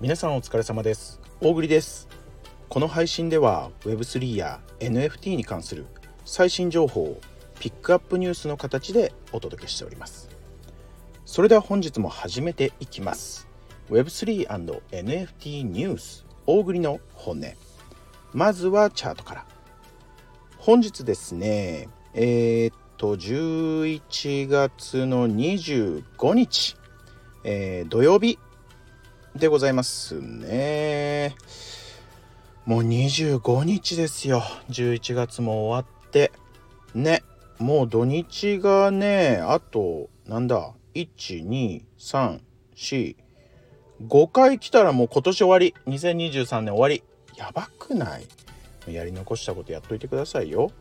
皆さんお疲れ様です。大栗です。この配信では Web3 や NFT に関する最新情報をピックアップニュースの形でお届けしております。それでは本日も始めていきます。Web3&NFT ニュース大栗の本音。まずはチャートから。本日ですねえー、っと11月の25日、えー、土曜日。でございますね。もう25日ですよ。11月も終わって。ねもう土日がねあとなんだ12345回来たらもう今年終わり。2023年終わり。やばくない？やり残したことやっといてくださいよ。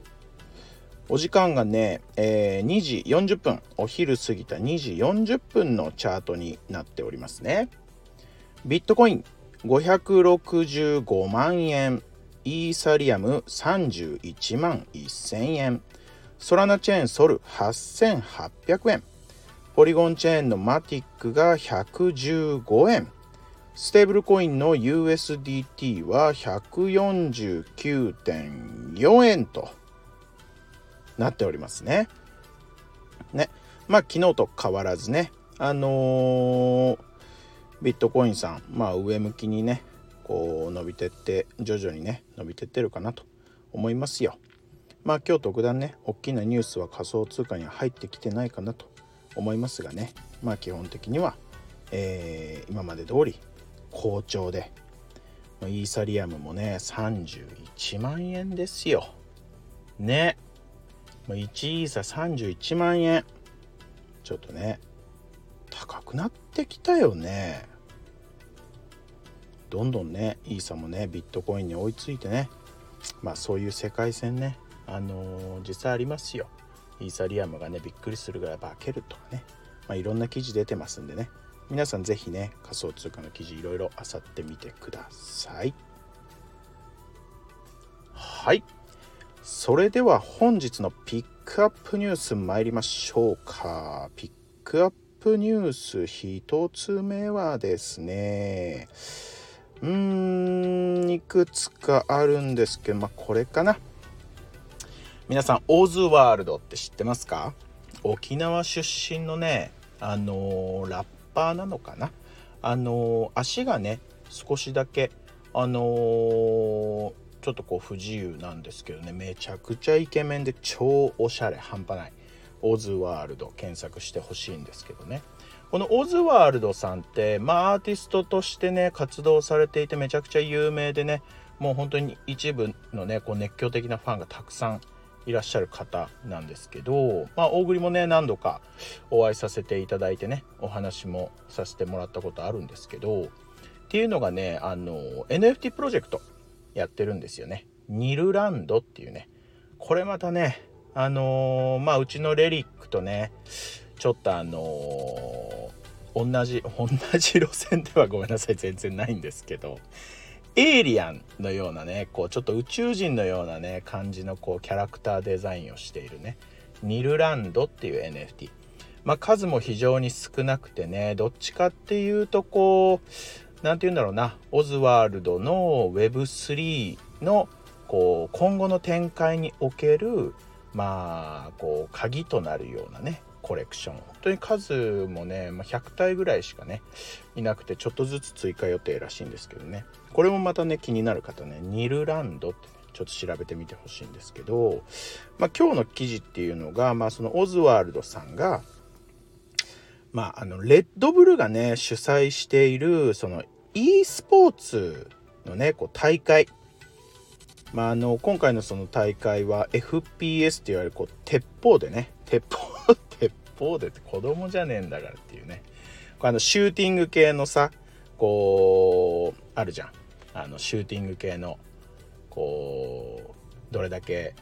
お時間がね、えー、2時40分。お昼過ぎた2時40分のチャートになっておりますね。ビットコイン565万円。イーサリアム31万1000円。ソラナチェーンソル8800円。ポリゴンチェーンのマティックが115円。ステーブルコインの USDT は149.4円となっておりますね。ね。まあ昨日と変わらずね、あのー、ビットコインさん、まあ上向きにね、こう伸びてって、徐々にね、伸びてってるかなと思いますよ。まあ今日特段ね、大きなニュースは仮想通貨には入ってきてないかなと思いますがね、まあ基本的には、えー、今まで通り好調で、イーサリアムもね、31万円ですよ。ね。1イーサ31万円ちょっとね高くなってきたよね。どんどんねイーサもねビットコインに追いついてね。まあそういう世界線ね。あのー、実際ありますよ。イーサリアムがねびっくりするぐらい化けるとかね。まあいろんな記事出てますんでね。皆さん是非ね仮想通貨の記事いろいろ漁ってみてください。はい。それでは本日のピックアップニュース参りましょうか。ピックアッププニュース1つ目はですね、うーん、いくつかあるんですけど、まあこれかな。皆さん、オーズワールドって知ってますか？沖縄出身のね、あのー、ラッパーなのかな？あのー、足がね、少しだけ、あのーちょっとこう不自由なんですけどねめちゃくちゃイケメンで超おしゃれ半端ない。オズワールド検索してほしいんですけどねこのオズワールドさんってまあアーティストとしてね活動されていてめちゃくちゃ有名でねもう本当に一部のねこう熱狂的なファンがたくさんいらっしゃる方なんですけど、まあ、大栗もね何度かお会いさせていただいてねお話もさせてもらったことあるんですけどっていうのがねあの NFT プロジェクトやってるんですよね。ニルランドっていうね。これまたね、あのー、まあうちのレリックとね、ちょっとあのー、同じ、同じ路線ではごめんなさい、全然ないんですけど、エイリアンのようなね、こうちょっと宇宙人のようなね、感じのこうキャラクターデザインをしているね、ニルランドっていう NFT。まあ数も非常に少なくてね、どっちかっていうとこう、何て言うんだろうなオズワールドの Web3 のこう今後の展開におけるまあこう鍵となるようなねコレクション。本当に数もね、まあ、100体ぐらいしかねいなくてちょっとずつ追加予定らしいんですけどね。これもまたね気になる方ねニルランドって、ちょっと調べてみてほしいんですけど、まあ、今日の記事っていうのが、まあ、そのオズワールドさんがまあ、あのレッドブルがね主催しているその e スポーツのねこう大会まあ、あの今回のその大会は FPS って言われるこう鉄砲でね鉄砲 鉄砲でって子供じゃねえんだからっていうね。あのシューティング系のさこうあるじゃん。あのシューティング系のこうどれだけ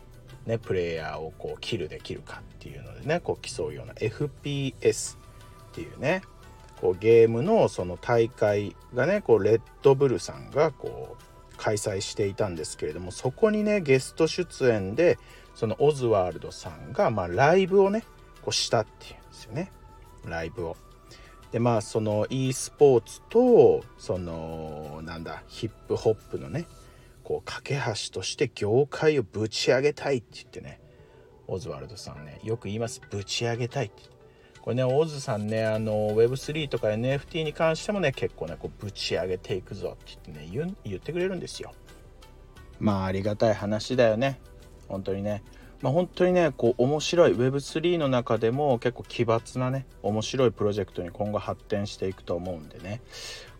ねプレイヤーをこうキルできるかっていうのでねこう競うような FPS っていうねこうゲームのその大会がねこうレッドブルさんがこう開催していたんですけれどもそこにねゲスト出演でそのオズワールドさんがまあライブをねこうしたっていうんですよねライブを。でまあその e スポーツとそのなんだヒップホップのねこう架け橋として業界をぶち上げたいって言ってねオズワルドさんねよく言いますぶち上げたいってこれねオズさんねあの Web3 とか NFT に関してもね結構ねこうぶち上げていくぞって言ってね言言ってくれるんですよ。まあありがたい話だよね。本当にね。まあ、本当にねこう面白い Web3 の中でも結構奇抜なね面白いプロジェクトに今後発展していくと思うんでね。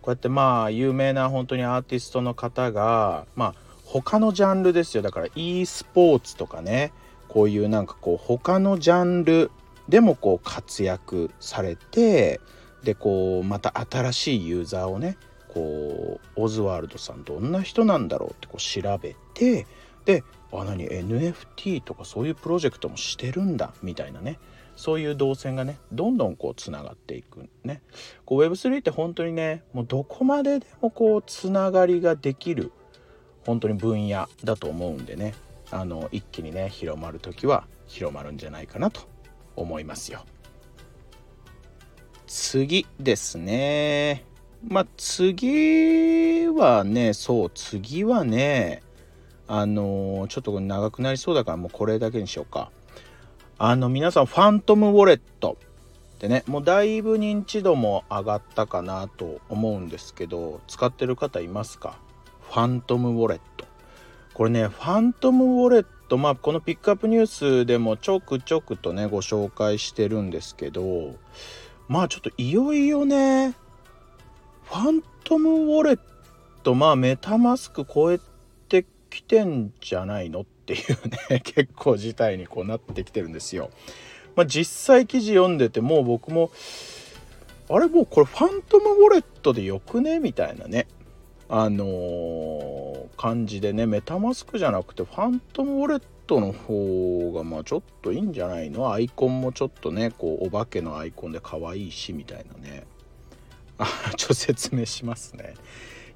こうやってまあ有名な本当にアーティストの方がまあ他のジャンルですよ。だから e スポーツとかねこういうなんかこう他のジャンルでもこう活躍されてでこうまた新しいユーザーをねこうオズワールドさんどんな人なんだろうってこう調べてであ何 NFT とかそういうプロジェクトもしてるんだみたいなねそういう動線がねどんどんこうつながっていくね。こう Web3 って本当にねもうどこまででもこうつながりができる本当に分野だと思うんでねあの一気にね広まる時は広まるんじゃないかなと思いますよ。次ですね。まあ次はねそう次はねあのちょっと長くなりそうだからもうこれだけにしようか。あの皆さんファントムウォレットってねもうだいぶ認知度も上がったかなと思うんですけど使ってる方いますか？ファントムウォレット。これねファントムウォレットまあこのピックアップニュースでもちょくちょくとねご紹介してるんですけどまあちょっといよいよねファントムウォレットまあメタマスク超え来てんじゃないのっていうね 結構事態にこうなってきてるんですよ。まあ、実際記事読んでてもう僕もあれもうこれファントムウォレットでよくね？みたいなねあのー、感じでねメタマスクじゃなくてファントムウォレットの方がまあちょっといいんじゃないの？アイコンもちょっとねこうお化けのアイコンで可愛いしみたいなねあちょっと説明しますね。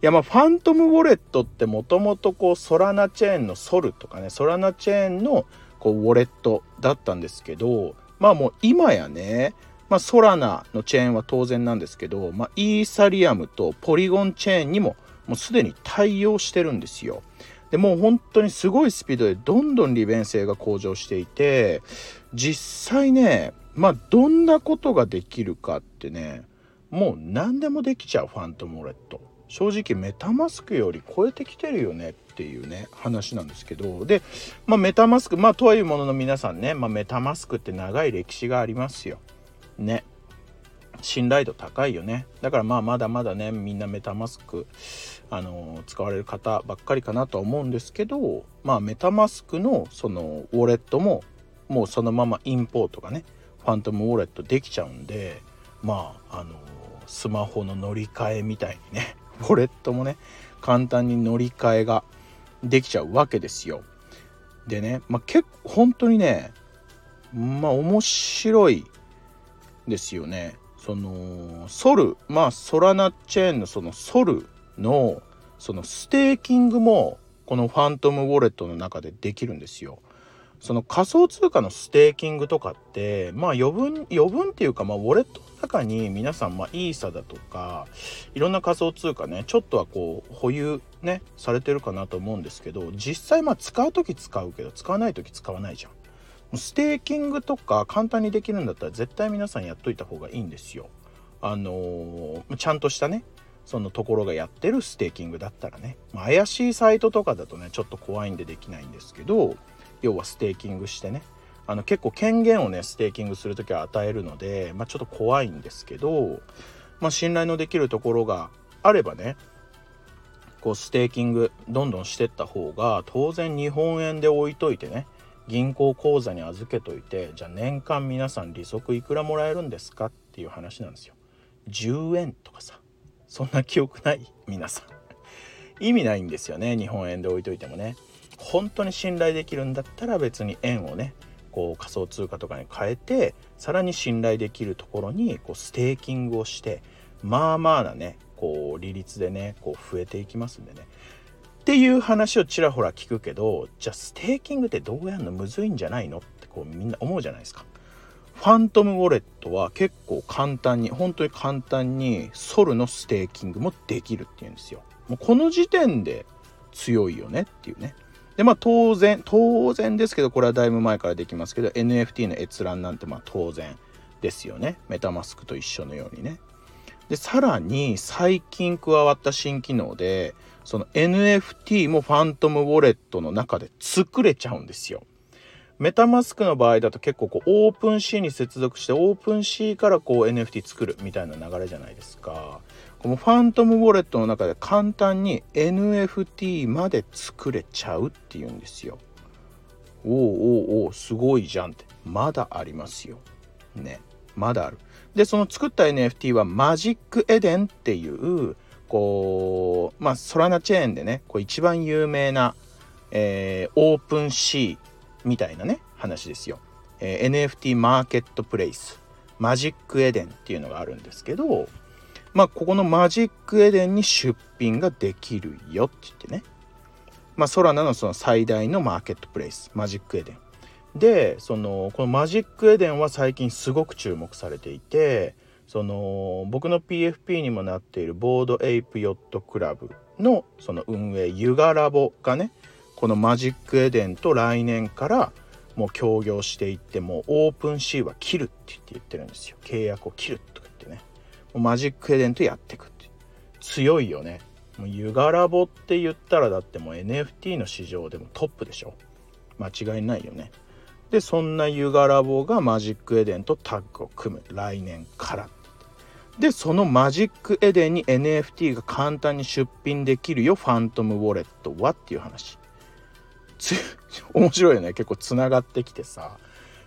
いやまあファントムウォレットってもともとこうソラナチェーンのソルとかねソラナチェーンのこうウォレットだったんですけどまあもう今やねまあ、ソラナのチェーンは当然なんですけど、まあ、イーサリアムとポリゴンチェーンにももうすでに対応してるんですよ。でもう本当にすごいスピードでどんどん利便性が向上していて実際ねまあどんなことができるかってねもう何でもできちゃうファントムウォレット。正直メタマスクより超えてきてるよねっていうね話なんですけどで、まあ、メタマスクまあとはいうものの皆さんね、まあ、メタマスクって長い歴史がありますよ。ね。信頼度高いよねだからまあまだまだねみんなメタマスクあの使われる方ばっかりかなとは思うんですけどまあメタマスクのそのウォレットももうそのままインポートがねファントムウォレットできちゃうんでまああのスマホの乗り換えみたいにね ウォレットもね簡単に乗り換えができちゃうわけですよ。でね、まあ、結構本当にねまあ面白いですよね。そのソルまあソラナチェーンのそのソルのそのステーキングもこのファントムウォレットの中でできるんですよ。その仮想通貨のステーキングとかってまあ余分余分っていうかまあウォレットの中に皆さんまあイーサだとかいろんな仮想通貨ねちょっとはこう保有ねされてるかなと思うんですけど実際まあ使う時使うけど使わない時使わないじゃん。ステーキングとか簡単にできるんだったら絶対皆さんやっといた方がいいんですよ。あのー、ちゃんとしたねそのところがやってるステーキングだったらね、まあ、怪しいサイトとかだとねちょっと怖いんでできないんですけど要はステーキングしてねあの結構権限をねステーキングする時は与えるので、まあ、ちょっと怖いんですけど、まあ、信頼のできるところがあればねこうステーキングどんどんしてった方が当然日本円で置いといてね銀行口座に預けといてじゃあ年間皆さん利息いくらもらえるんですか？っていう話なんですよ。10円とかさ。そんな記憶ない？皆さん。意味ないんですよね。日本円で置いといてもね。本当に信頼できるんだったら別に円をねこう仮想通貨とかに変えてさらに信頼できるところにこうステーキングをしてまあまあなねこう利率でねこう増えていきますんでね。っていう話をちらほら聞くけどじゃあステーキングってどうやるのむずいんじゃないのってこうみんな思うじゃないですか。ファントムウォレットは結構簡単に本当に簡単にソルのステーキングもできるっていうんですよ。もうこの時点で強いよねっていうね。でまあ当然当然ですけどこれはだいぶ前からできますけど NFT の閲覧なんてまあ当然ですよね。メタマスクと一緒のようにね。でさらに最近加わった新機能でその NFT もファントムウォレットの中で作れちゃうんですよ。メタマスクの場合だと結構こうオープン C に接続してオープン C からこう NFT 作るみたいな流れじゃないですか。このファントムウォレットの中で簡単に NFT まで作れちゃうっていうんですよ。おおおおすごいじゃんってまだありますよ。ねまだある。でその作った NFT はマジックエデンっていうこうまあソラナチェーンでねこう一番有名な、えー、オープン C みたいなね話ですよ、えー、NFT マーケットプレイス。Magic Eden っていうのがあるんですけどまあここの Magic Eden に出品ができるよって言ってね。まあ Solana のその最大のマーケットプレイス。 Magic Eden。でそのこの Magic Eden は最近すごく注目されていてその僕の PFP にもなっている Bored Ape Yacht Club のその運営 Yuga Labs がねこの Magic Eden と来年からもう協業していってもう OpenSea は切るって言って言ってるんですよ。契約を切るとか言ってね。もう Magic Eden とやってくって。強いよね。もう Yuga Labs って言ったらだってもう NFT の市場でもトップでしょ。間違いないよね。でそんな Yuga Labs が Magic Eden とタッグを組む。来年から。でその Magic Eden に NFT が簡単に出品できるよ Phantom Wallet はっていう話。面白いよね。結構つながってきてさ。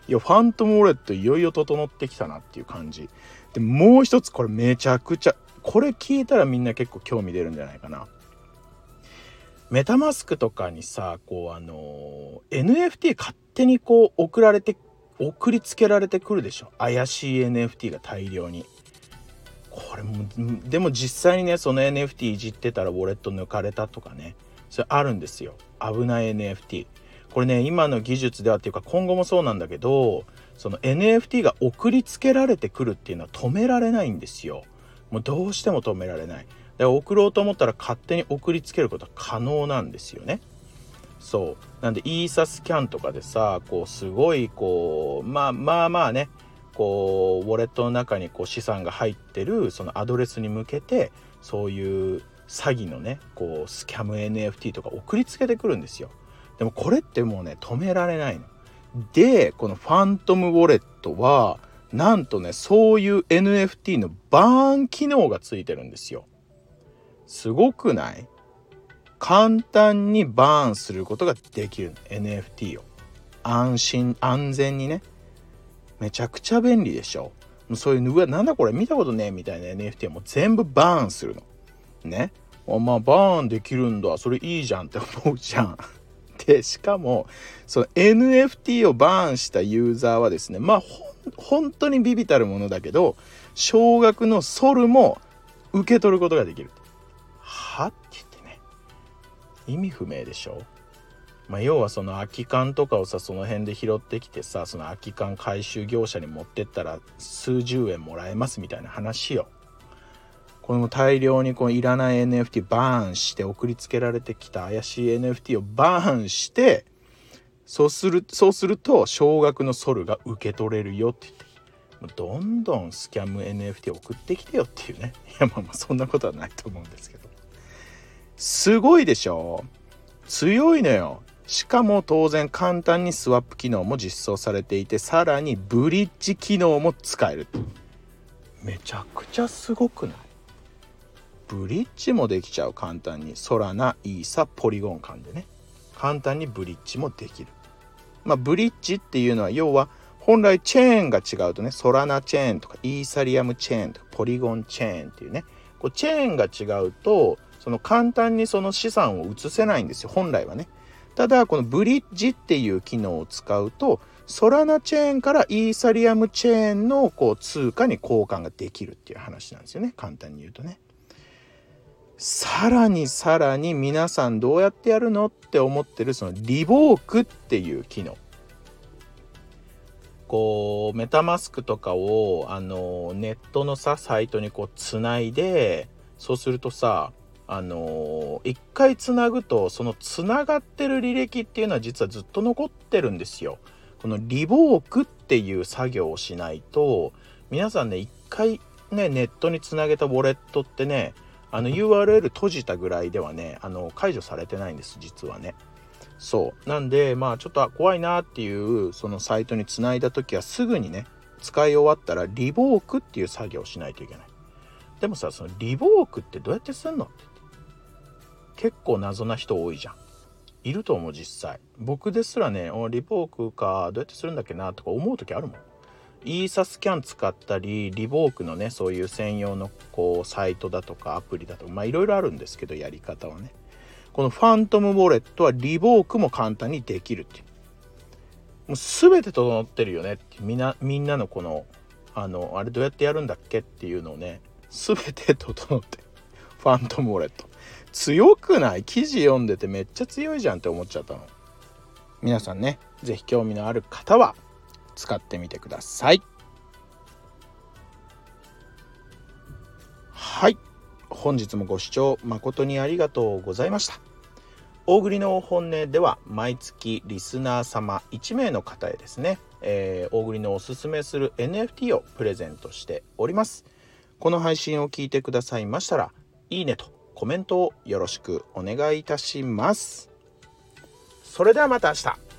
いやファントムウォレットいよいよ整ってきたなっていう感じ。でもう一つこれめちゃくちゃこれ聞いたらみんな結構興味出るんじゃないかな。メタマスクとかにさこうあの NFT 勝手にこう送られて送りつけられてくるでしょ。怪しい NFT が大量に。これもでも実際にねその NFT いじってたらウォレット抜かれたとかね。それあるんですよ。危ない NFT これね今の技術ではっていうか今後もそうなんだけどその NFT が送りつけられてくるっていうのは止められないんですよ。もうどうしても止められない。送ろうと思ったら勝手に送りつけることは可能なんですよね。そう。なんでイーサスキャンとかでさこうすごいこうまあまあまあね。こうウォレットの中にこう資産が入ってるそのアドレスに向けてそういう詐欺のねこうスキャム NFT とか送りつけてくるんですよ。でもこれってもうね止められないの。でこのファントムウォレットはなんとねそういう NFT のバーン機能がついてるんですよ。すごくない？簡単にバーンすることができる NFT を。安心安全にね。めちゃくちゃ便利でしょ。うそういううわなんだこれ見たことねえみたいな NFT もう全部バーンするの。ね。あまあバーンできるんだ。それいいじゃんって思うじゃん。でしかもその NFT をバーンしたユーザーはですねまあ本当にビビたるものだけど少額のソルも受け取ることができるは？って言ってね。意味不明でしょ？まあ、要はその空き缶とかをさその辺で拾ってきてさその空き缶回収業者に持ってったら数十円もらえますみたいな話よ。この大量にこのいらない NFT バーンして送りつけられてきた怪しい NFT をバーンしてそうするそうすると少額のソルが受け取れるよって言ってどんどんスキャム NFT 送ってきてよっていうね。いやまあまあそんなことはないと思うんですけど。すごいでしょ。強いのよ。しかも当然簡単にスワップ機能も実装されていてさらにブリッジ機能も使える。めちゃくちゃすごくない？ブリッジもできちゃう。簡単に。ソラナイーサポリゴン間でね。簡単にブリッジもできる。まあブリッジっていうのは要は本来チェーンが違うとねソラナチェーンとかイーサリアムチェーンとかポリゴンチェーンっていうね。こうチェーンが違うとその簡単にその資産を移せないんですよ。本来はね。ただこのブリッジっていう機能を使うとソラナチェーンからイーサリアムチェーンのこう通貨に交換ができるっていう話なんですよね。簡単に言うとね。さらにさらに皆さんどうやってやるのって思ってるそのリボークっていう機能。こうメタマスクとかをあのネットのさサイトにこうつないでそうするとさあの一回つなぐとそのつながってる履歴っていうのは実はずっと残ってるんですよ。このリボークっていう作業をしないと皆さんね一回ねネットにつなげたウォレットってねあの URL 閉じたぐらいではねあの解除されてないんです実はね。そうなんでまあちょっと怖いなっていうそのサイトにつないだ時はすぐにね使い終わったらリボークっていう作業をしないといけないでもさそのリボークってどうやってすんのって結構謎な人多いじゃん。いると思う実際。僕ですらねリボークかどうやってするんだっけなとか思う時あるもん。イーサスキャン使ったりリボークのねそういう専用のこうサイトだとかアプリだとかまあいろいろあるんですけどやり方はね。このファントムウォレットはリボークも簡単にできるっていう。もう全て整ってるよねってみんなみんなのこのあのあれどうやってやるんだっけっていうのをね全て整ってファントムウォレット。強くない？記事読んでてめっちゃ強いじゃんって思っちゃったの。皆さんね是非興味のある方は使ってみてください。はい。本日もご視聴誠にありがとうございました。大栗の本音では毎月リスナー様1名の方へですね、えー、大栗のおすすめする NFT をプレゼントしております。この配信を聞いてくださいましたらいいねとコメントをよろしくお願いいたします。それではまた明日。